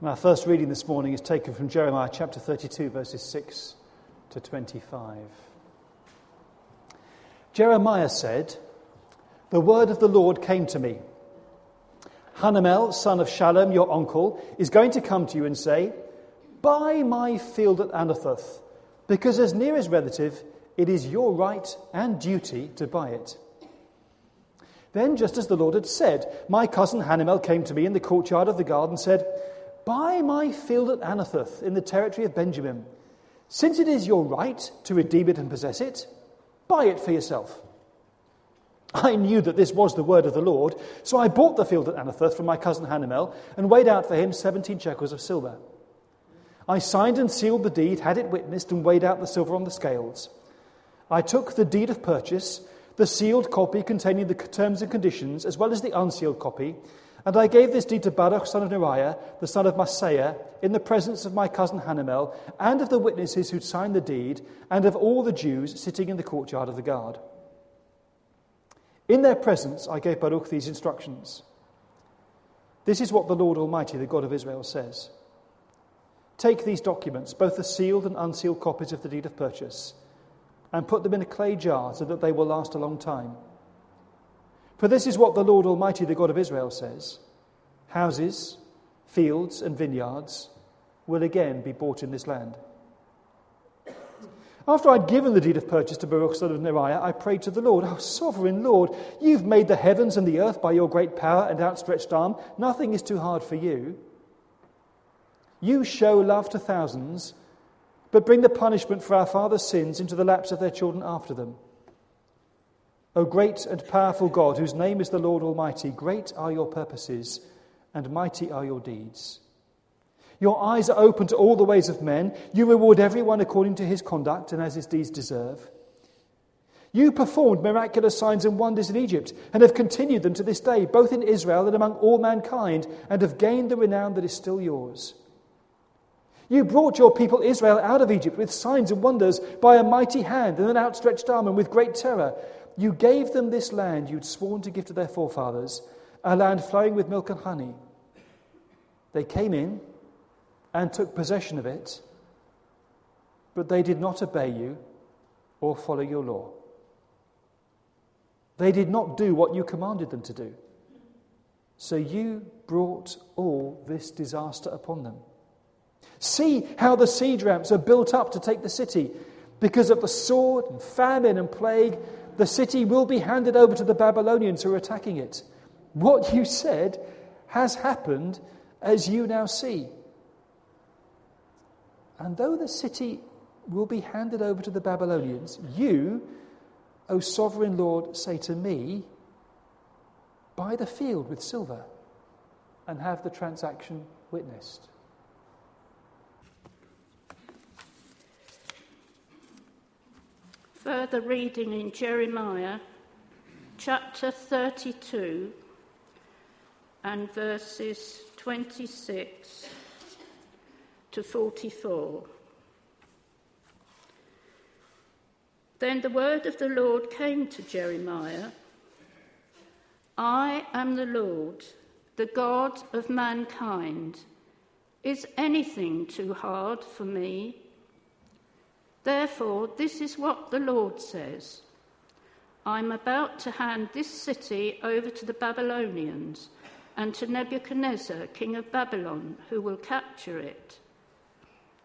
And our first reading this morning is taken from Jeremiah chapter 32, verses 6 to 25. Jeremiah said, The word of the Lord came to me. Hanamel, son of Shallum, your uncle, is going to come to you and say, Buy my field at Anathoth, because as near as relative, it is your right and duty to buy it. Then, just as the Lord had said, my cousin Hanamel came to me in the courtyard of the garden and said, Buy my field at Anathoth in the territory of Benjamin. Since it is your right to redeem it and possess it, buy it for yourself. I knew that this was the word of the Lord, so I bought the field at Anathoth from my cousin Hanamel and weighed out for him 17 shekels of silver. I signed and sealed the deed, had it witnessed, and weighed out the silver on the scales. I took the deed of purchase, the sealed copy containing the terms and conditions, as well as the unsealed copy, and I gave this deed to Baruch, son of Neriah, the son of Mahseiah, in the presence of my cousin Hanamel, and of the witnesses who'd signed the deed, and of all the Jews sitting in the courtyard of the guard. In their presence, I gave Baruch these instructions. This is what the Lord Almighty, the God of Israel, says Take these documents, both the sealed and unsealed copies of the deed of purchase, and put them in a clay jar so that they will last a long time. For this is what the Lord Almighty, the God of Israel, says Houses, fields, and vineyards will again be bought in this land. After I'd given the deed of purchase to Baruch son of Neriah, I prayed to the Lord, Oh, sovereign Lord, you've made the heavens and the earth by your great power and outstretched arm. Nothing is too hard for you. You show love to thousands, but bring the punishment for our fathers' sins into the laps of their children after them. O great and powerful God, whose name is the Lord Almighty, great are your purposes and mighty are your deeds. Your eyes are open to all the ways of men. You reward everyone according to his conduct and as his deeds deserve. You performed miraculous signs and wonders in Egypt and have continued them to this day, both in Israel and among all mankind, and have gained the renown that is still yours. You brought your people Israel out of Egypt with signs and wonders by a mighty hand and an outstretched arm and with great terror. You gave them this land you'd sworn to give to their forefathers, a land flowing with milk and honey. They came in and took possession of it, but they did not obey you or follow your law. They did not do what you commanded them to do. So you brought all this disaster upon them. See how the siege ramps are built up to take the city. Because of the sword and famine and plague, the city will be handed over to the Babylonians who are attacking it. What you said has happened as you now see. And though the city will be handed over to the Babylonians, you, O sovereign Lord, say to me, Buy the field with silver and have the transaction witnessed. Further reading in Jeremiah chapter 32 and verses 26 to 44. Then the word of the Lord came to Jeremiah I am the Lord, the God of mankind. Is anything too hard for me? Therefore, this is what the Lord says I'm about to hand this city over to the Babylonians and to Nebuchadnezzar, king of Babylon, who will capture it.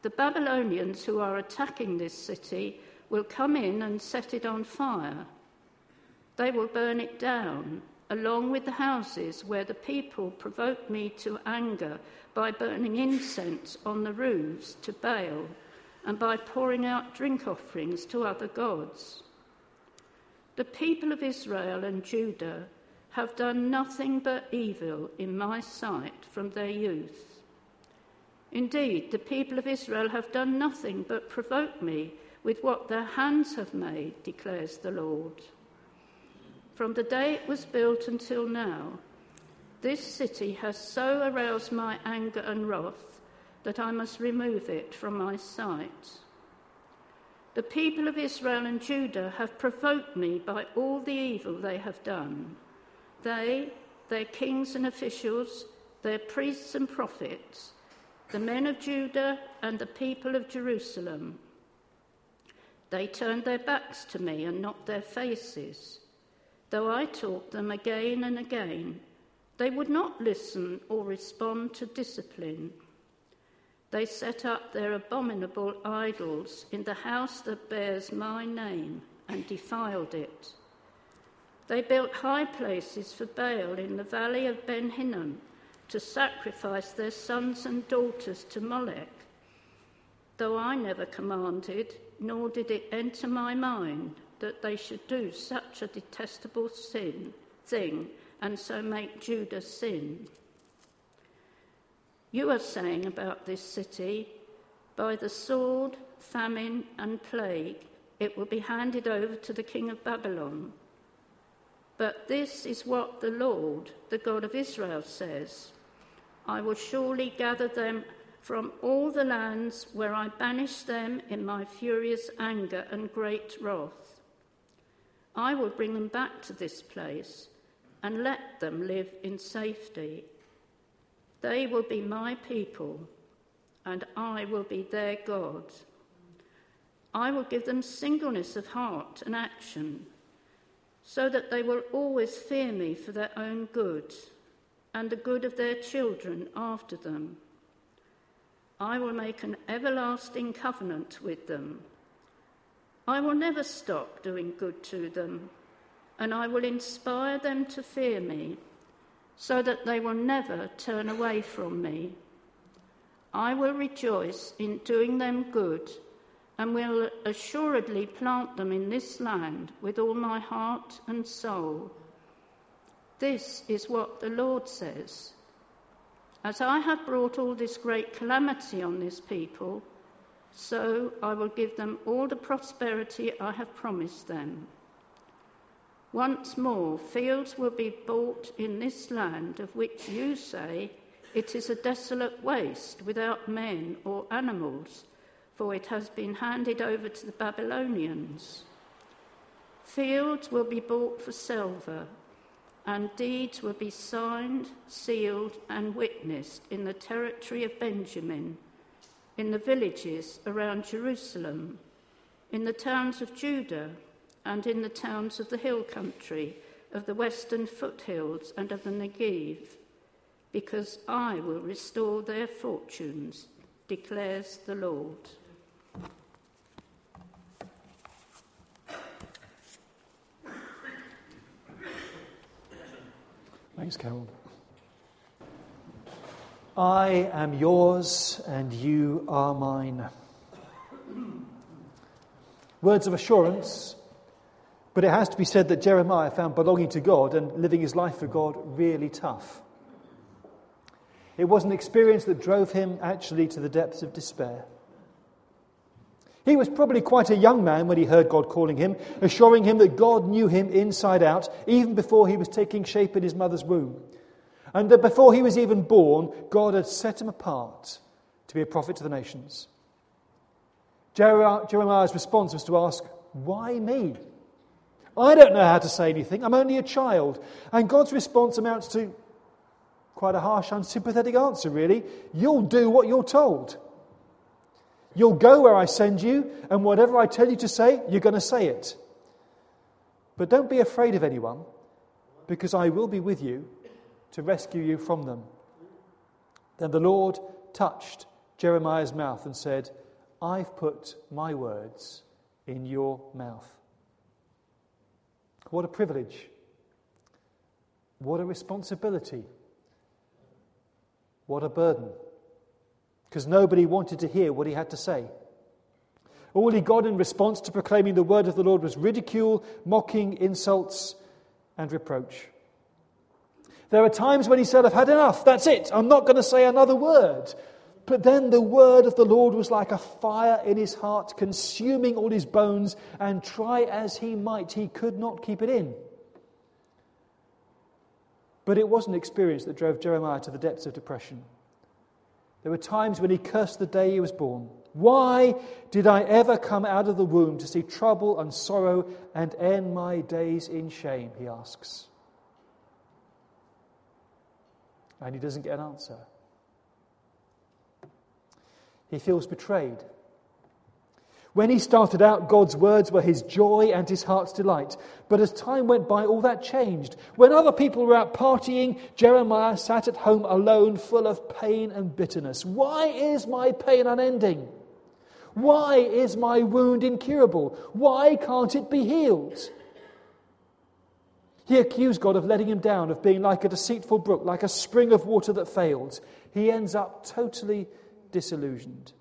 The Babylonians who are attacking this city will come in and set it on fire. They will burn it down, along with the houses where the people provoked me to anger by burning incense on the roofs to Baal and by pouring out drink offerings to other gods. The people of Israel and Judah have done nothing but evil in my sight from their youth. Indeed, the people of Israel have done nothing but provoke me with what their hands have made, declares the Lord. From the day it was built until now, this city has so aroused my anger and wrath that I must remove it from my sight. The people of Israel and Judah have provoked me by all the evil they have done. They, their kings and officials, their priests and prophets, the men of Judah and the people of Jerusalem. They turned their backs to me and not their faces. Though I taught them again and again, they would not listen or respond to discipline. They set up their abominable idols in the house that bears my name and defiled it. They built high places for Baal in the valley of Ben Hinnom to sacrifice their sons and daughters to Molech. Though I never commanded, nor did it enter my mind that they should do such a detestable sin thing and so make Judah sin. You are saying about this city, by the sword, famine, and plague, it will be handed over to the king of Babylon. But this is what the Lord, the God of Israel, says I will surely gather them from all the lands where I banished them in my furious anger and great wrath. I will bring them back to this place and let them live in safety. They will be my people, and I will be their God. I will give them singleness of heart and action, so that they will always fear me for their own good and the good of their children after them. I will make an everlasting covenant with them. I will never stop doing good to them, and I will inspire them to fear me, so that they will never turn away from me. I will rejoice in doing them good, and will assuredly plant them in this land with all my heart and soul. This is what the Lord says. As I have brought all this great calamity on this people, so I will give them all the prosperity I have promised them. Once more, fields will be bought in this land of which you say it is a desolate waste without men or animals, for it has been handed over to the Babylonians. Fields will be bought for silver and deeds will be signed, sealed, and witnessed in the territory of Benjamin, in the villages around Jerusalem, in the towns of Judah, and in the towns of the hill country, of the western foothills, and of the Negev, because I will restore their fortunes, declares the Lord. Thanks, Carol. I am yours and you are mine. Words of assurance, but it has to be said that Jeremiah found belonging to God and living his life for God really tough. It was an experience that drove him actually to the depths of despair. He was probably quite a young man when he heard God calling him, assuring him that God knew him inside out, even before he was taking shape in his mother's womb. And that before he was even born, God had set him apart to be a prophet to the nations. Jeremiah's response was to ask, Why me? I don't know how to say anything. I'm only a child. And God's response amounts to quite a harsh, unsympathetic answer, really. You'll do what you're told. You'll go where I send you, and whatever I tell you to say, you're going to say it. But don't be afraid of anyone, because I will be with you to rescue you from them. Then the Lord touched Jeremiah's mouth and said, I've put my words in your mouth. What a privilege. What a responsibility. What a burden because nobody wanted to hear what he had to say. All he got in response to proclaiming the word of the Lord was ridicule, mocking, insults, and reproach. There are times when he said, I've had enough, that's it, I'm not going to say another word. But then the word of the Lord was like a fire in his heart, consuming all his bones, and try as he might, he could not keep it in. But it was an experience that drove Jeremiah to the depths of depression. There were times when he cursed the day he was born. Why did I ever come out of the womb to see trouble and sorrow and end my days in shame? He asks. And he doesn't get an answer. He feels betrayed. When he started out, God's words were his joy and his heart's delight. But as time went by, all that changed. When other people were out partying, Jeremiah sat at home alone, full of pain and bitterness. Why is my pain unending? Why is my wound incurable? Why can't it be healed? He accused God of letting him down, of being like a deceitful brook, like a spring of water that fails. He ends up totally disillusioned.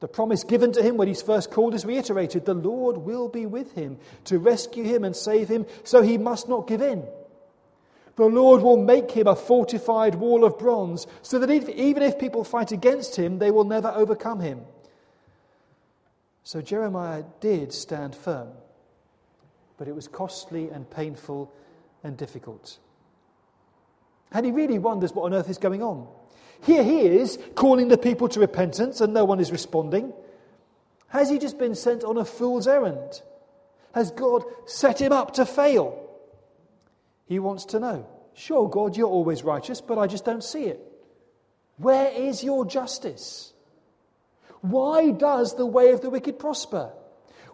The promise given to him when he's first called is reiterated the Lord will be with him to rescue him and save him, so he must not give in. The Lord will make him a fortified wall of bronze, so that if, even if people fight against him, they will never overcome him. So Jeremiah did stand firm, but it was costly and painful and difficult. And he really wonders what on earth is going on. Here he is calling the people to repentance and no one is responding. Has he just been sent on a fool's errand? Has God set him up to fail? He wants to know. Sure, God, you're always righteous, but I just don't see it. Where is your justice? Why does the way of the wicked prosper?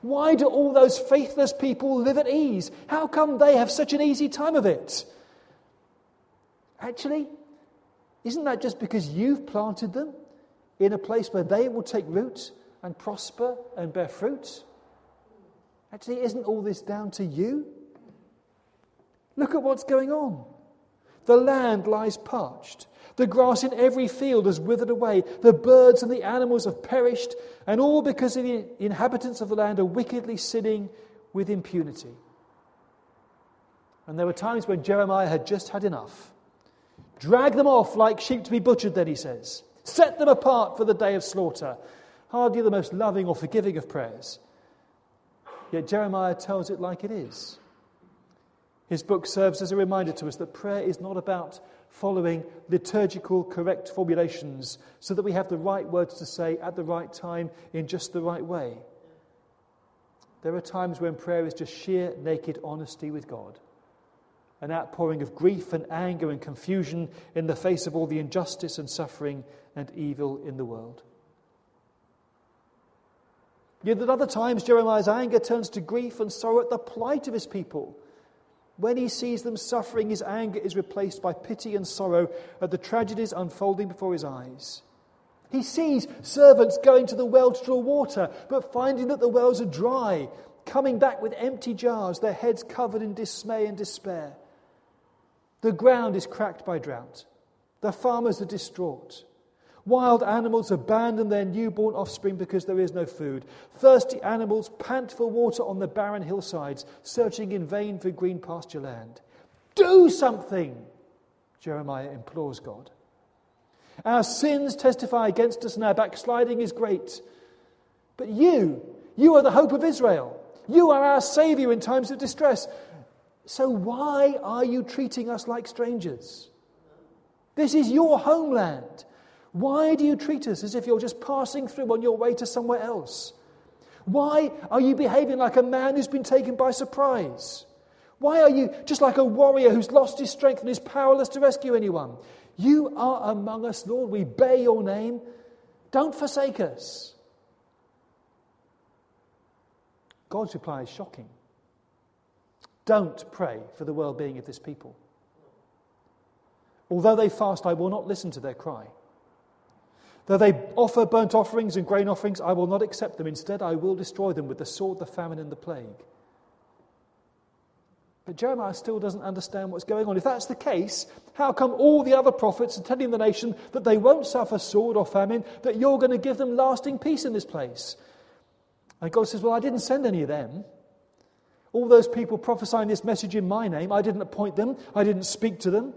Why do all those faithless people live at ease? How come they have such an easy time of it? Actually, isn't that just because you've planted them in a place where they will take root and prosper and bear fruit? Actually, isn't all this down to you? Look at what's going on. The land lies parched. The grass in every field has withered away. The birds and the animals have perished, and all because the inhabitants of the land are wickedly sinning with impunity. And there were times when Jeremiah had just had enough. Drag them off like sheep to be butchered, then he says. Set them apart for the day of slaughter. Hardly the most loving or forgiving of prayers. Yet Jeremiah tells it like it is. His book serves as a reminder to us that prayer is not about following liturgical correct formulations so that we have the right words to say at the right time in just the right way. There are times when prayer is just sheer naked honesty with God an outpouring of grief and anger and confusion in the face of all the injustice and suffering and evil in the world. Yet at other times, Jeremiah's anger turns to grief and sorrow at the plight of his people. When he sees them suffering, his anger is replaced by pity and sorrow at the tragedies unfolding before his eyes. He sees servants going to the well to draw water, but finding that the wells are dry, coming back with empty jars, their heads covered in dismay and despair. The ground is cracked by drought. The farmers are distraught. Wild animals abandon their newborn offspring because there is no food. Thirsty animals pant for water on the barren hillsides, searching in vain for green pasture land. Do something, Jeremiah implores God. Our sins testify against us, and our backsliding is great. But you, you are the hope of Israel. You are our Savior in times of distress. So why are you treating us like strangers? This is your homeland. Why do you treat us as if you're just passing through on your way to somewhere else? Why are you behaving like a man who's been taken by surprise? Why are you just like a warrior who's lost his strength and is powerless to rescue anyone? You are among us, Lord. We bear your name. Don't forsake us. God's reply is shocking. Don't pray for the well being of this people. Although they fast, I will not listen to their cry. Though they offer burnt offerings and grain offerings, I will not accept them. Instead, I will destroy them with the sword, the famine, and the plague. But Jeremiah still doesn't understand what's going on. If that's the case, how come all the other prophets are telling the nation that they won't suffer sword or famine, that you're going to give them lasting peace in this place? And God says, Well, I didn't send any of them. All those people prophesying this message in my name, I didn't appoint them, I didn't speak to them.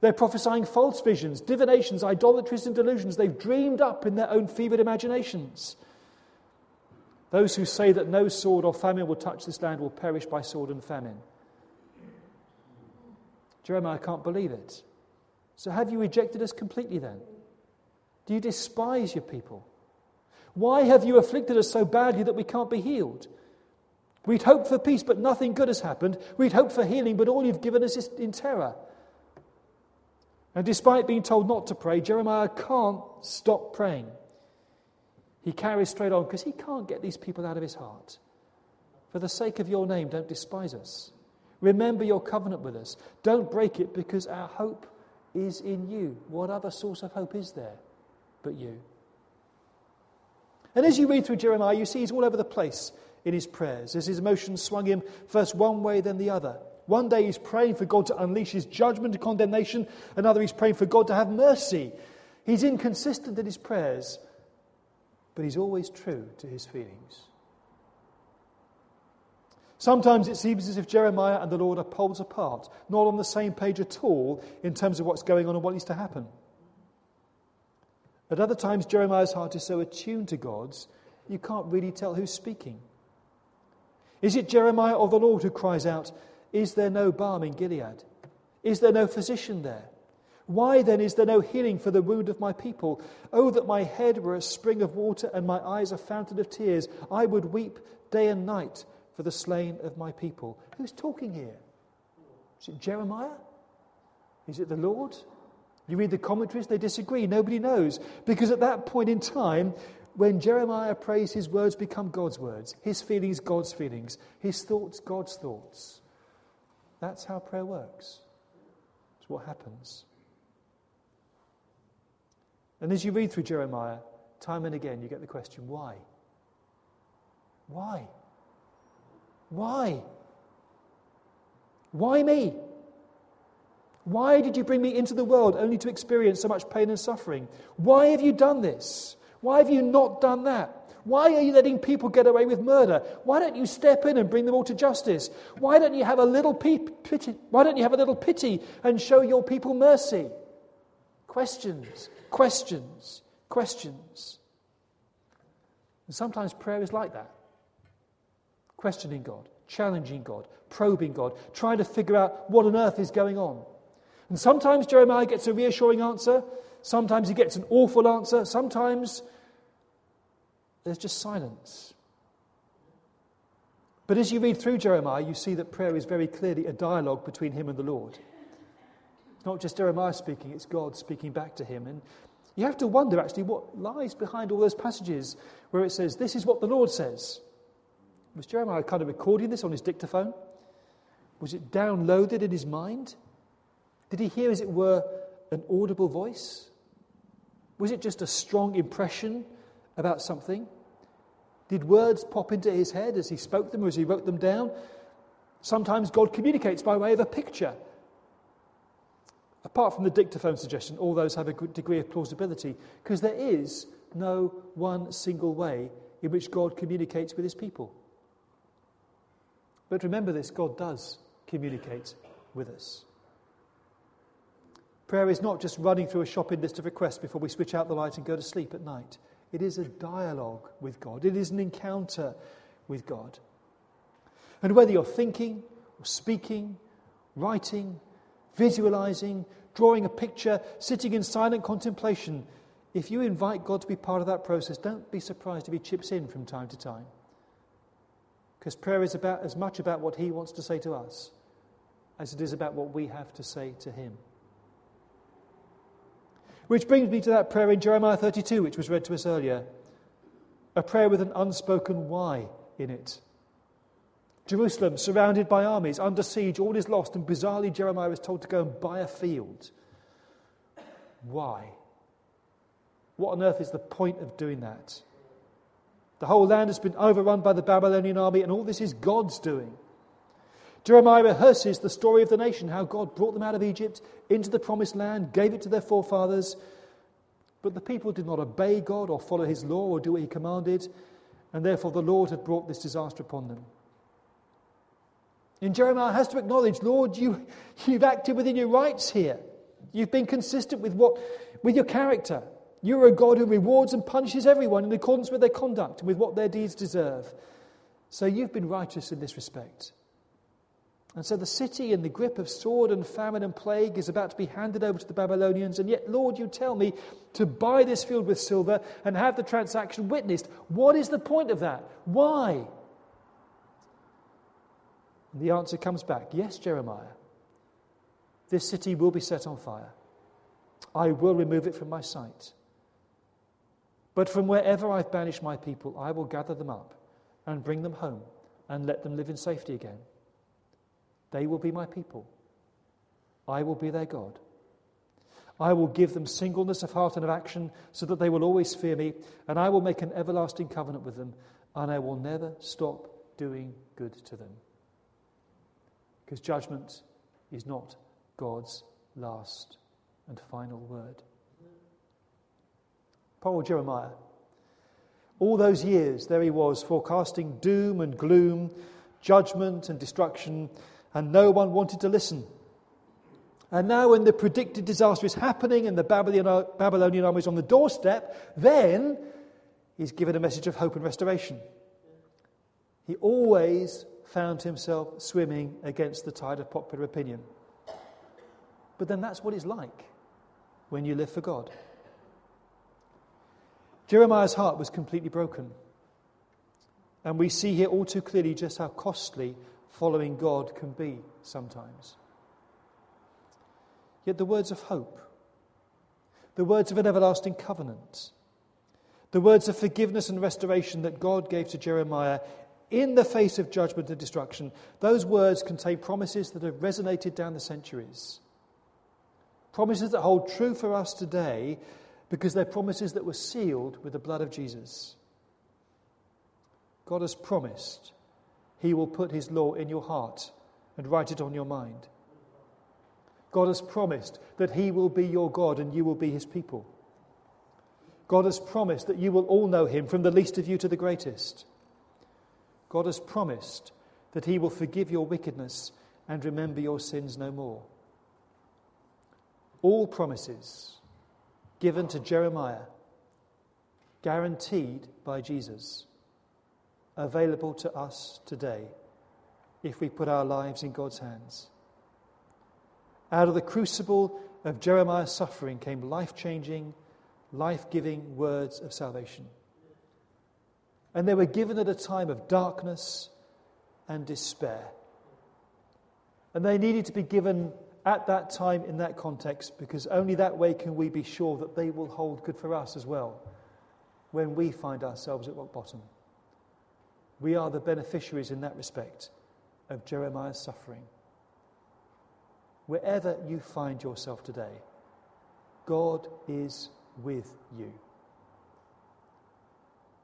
They're prophesying false visions, divinations, idolatries, and delusions they've dreamed up in their own fevered imaginations. Those who say that no sword or famine will touch this land will perish by sword and famine. Jeremiah I can't believe it. So, have you rejected us completely then? Do you despise your people? Why have you afflicted us so badly that we can't be healed? We'd hoped for peace, but nothing good has happened. We'd hoped for healing, but all you've given us is in terror. And despite being told not to pray, Jeremiah can't stop praying. He carries straight on because he can't get these people out of his heart. For the sake of your name, don't despise us. Remember your covenant with us. Don't break it because our hope is in you. What other source of hope is there but you? And as you read through Jeremiah, you see he's all over the place in his prayers, as his emotions swung him first one way, then the other. One day he's praying for God to unleash his judgment and condemnation, another he's praying for God to have mercy. He's inconsistent in his prayers, but he's always true to his feelings. Sometimes it seems as if Jeremiah and the Lord are poles apart, not on the same page at all in terms of what's going on and what needs to happen. At other times, Jeremiah's heart is so attuned to God's, you can't really tell who's speaking. Is it Jeremiah or the Lord who cries out, Is there no balm in Gilead? Is there no physician there? Why then is there no healing for the wound of my people? Oh, that my head were a spring of water and my eyes a fountain of tears. I would weep day and night for the slain of my people. Who's talking here? Is it Jeremiah? Is it the Lord? You read the commentaries, they disagree. Nobody knows. Because at that point in time, when Jeremiah prays, his words become God's words, his feelings, God's feelings, his thoughts, God's thoughts. That's how prayer works. It's what happens. And as you read through Jeremiah, time and again, you get the question why? Why? Why? Why me? Why did you bring me into the world only to experience so much pain and suffering? Why have you done this? Why have you not done that? Why are you letting people get away with murder? Why don't you step in and bring them all to justice? Why don't you have a little pity? Why don't you have a little pity and show your people mercy? Questions, questions, questions. And sometimes prayer is like that questioning God, challenging God, probing God, trying to figure out what on earth is going on. And sometimes Jeremiah gets a reassuring answer, sometimes he gets an awful answer, sometimes there's just silence. But as you read through Jeremiah, you see that prayer is very clearly a dialogue between him and the Lord. It's not just Jeremiah speaking, it's God speaking back to him. And you have to wonder actually what lies behind all those passages where it says, This is what the Lord says. Was Jeremiah kind of recording this on his dictaphone? Was it downloaded in his mind? Did he hear, as it were, an audible voice? Was it just a strong impression about something? Did words pop into his head as he spoke them or as he wrote them down? Sometimes God communicates by way of a picture. Apart from the dictaphone suggestion, all those have a degree of plausibility because there is no one single way in which God communicates with his people. But remember this God does communicate with us. Prayer is not just running through a shopping list of requests before we switch out the light and go to sleep at night. It is a dialogue with God, it is an encounter with God. And whether you're thinking or speaking, writing, visualizing, drawing a picture, sitting in silent contemplation, if you invite God to be part of that process, don't be surprised if He chips in from time to time. Because prayer is about, as much about what He wants to say to us as it is about what we have to say to Him. Which brings me to that prayer in Jeremiah 32, which was read to us earlier. A prayer with an unspoken why in it. Jerusalem, surrounded by armies, under siege, all is lost, and bizarrely, Jeremiah is told to go and buy a field. Why? What on earth is the point of doing that? The whole land has been overrun by the Babylonian army, and all this is God's doing. Jeremiah rehearses the story of the nation, how God brought them out of Egypt into the promised land, gave it to their forefathers. But the people did not obey God or follow his law or do what he commanded, and therefore the Lord had brought this disaster upon them. And Jeremiah has to acknowledge, Lord, you, you've acted within your rights here. You've been consistent with, what, with your character. You are a God who rewards and punishes everyone in accordance with their conduct and with what their deeds deserve. So you've been righteous in this respect. And so the city in the grip of sword and famine and plague is about to be handed over to the Babylonians. And yet, Lord, you tell me to buy this field with silver and have the transaction witnessed. What is the point of that? Why? And the answer comes back yes, Jeremiah. This city will be set on fire. I will remove it from my sight. But from wherever I've banished my people, I will gather them up and bring them home and let them live in safety again. They will be my people. I will be their God. I will give them singleness of heart and of action so that they will always fear me, and I will make an everlasting covenant with them, and I will never stop doing good to them. Because judgment is not God's last and final word. Poor Jeremiah. All those years, there he was, forecasting doom and gloom, judgment and destruction, and no one wanted to listen. And now, when the predicted disaster is happening and the Babylonian army is on the doorstep, then he's given a message of hope and restoration. He always found himself swimming against the tide of popular opinion. But then that's what it's like when you live for God. Jeremiah's heart was completely broken. And we see here all too clearly just how costly following God can be sometimes. Yet the words of hope, the words of an everlasting covenant, the words of forgiveness and restoration that God gave to Jeremiah in the face of judgment and destruction, those words contain promises that have resonated down the centuries. Promises that hold true for us today because they're promises that were sealed with the blood of Jesus. God has promised He will put His law in your heart and write it on your mind. God has promised that He will be your God and you will be His people. God has promised that you will all know Him from the least of you to the greatest. God has promised that He will forgive your wickedness and remember your sins no more. All promises given to Jeremiah, guaranteed by Jesus, available to us today if we put our lives in God's hands. Out of the crucible of Jeremiah's suffering came life changing, life giving words of salvation. And they were given at a time of darkness and despair. And they needed to be given at that time in that context because only that way can we be sure that they will hold good for us as well when we find ourselves at rock bottom. We are the beneficiaries in that respect of Jeremiah's suffering wherever you find yourself today, God is with you.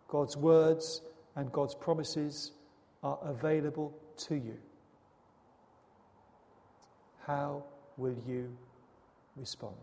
God's words and God's promises are available to you. How will you respond?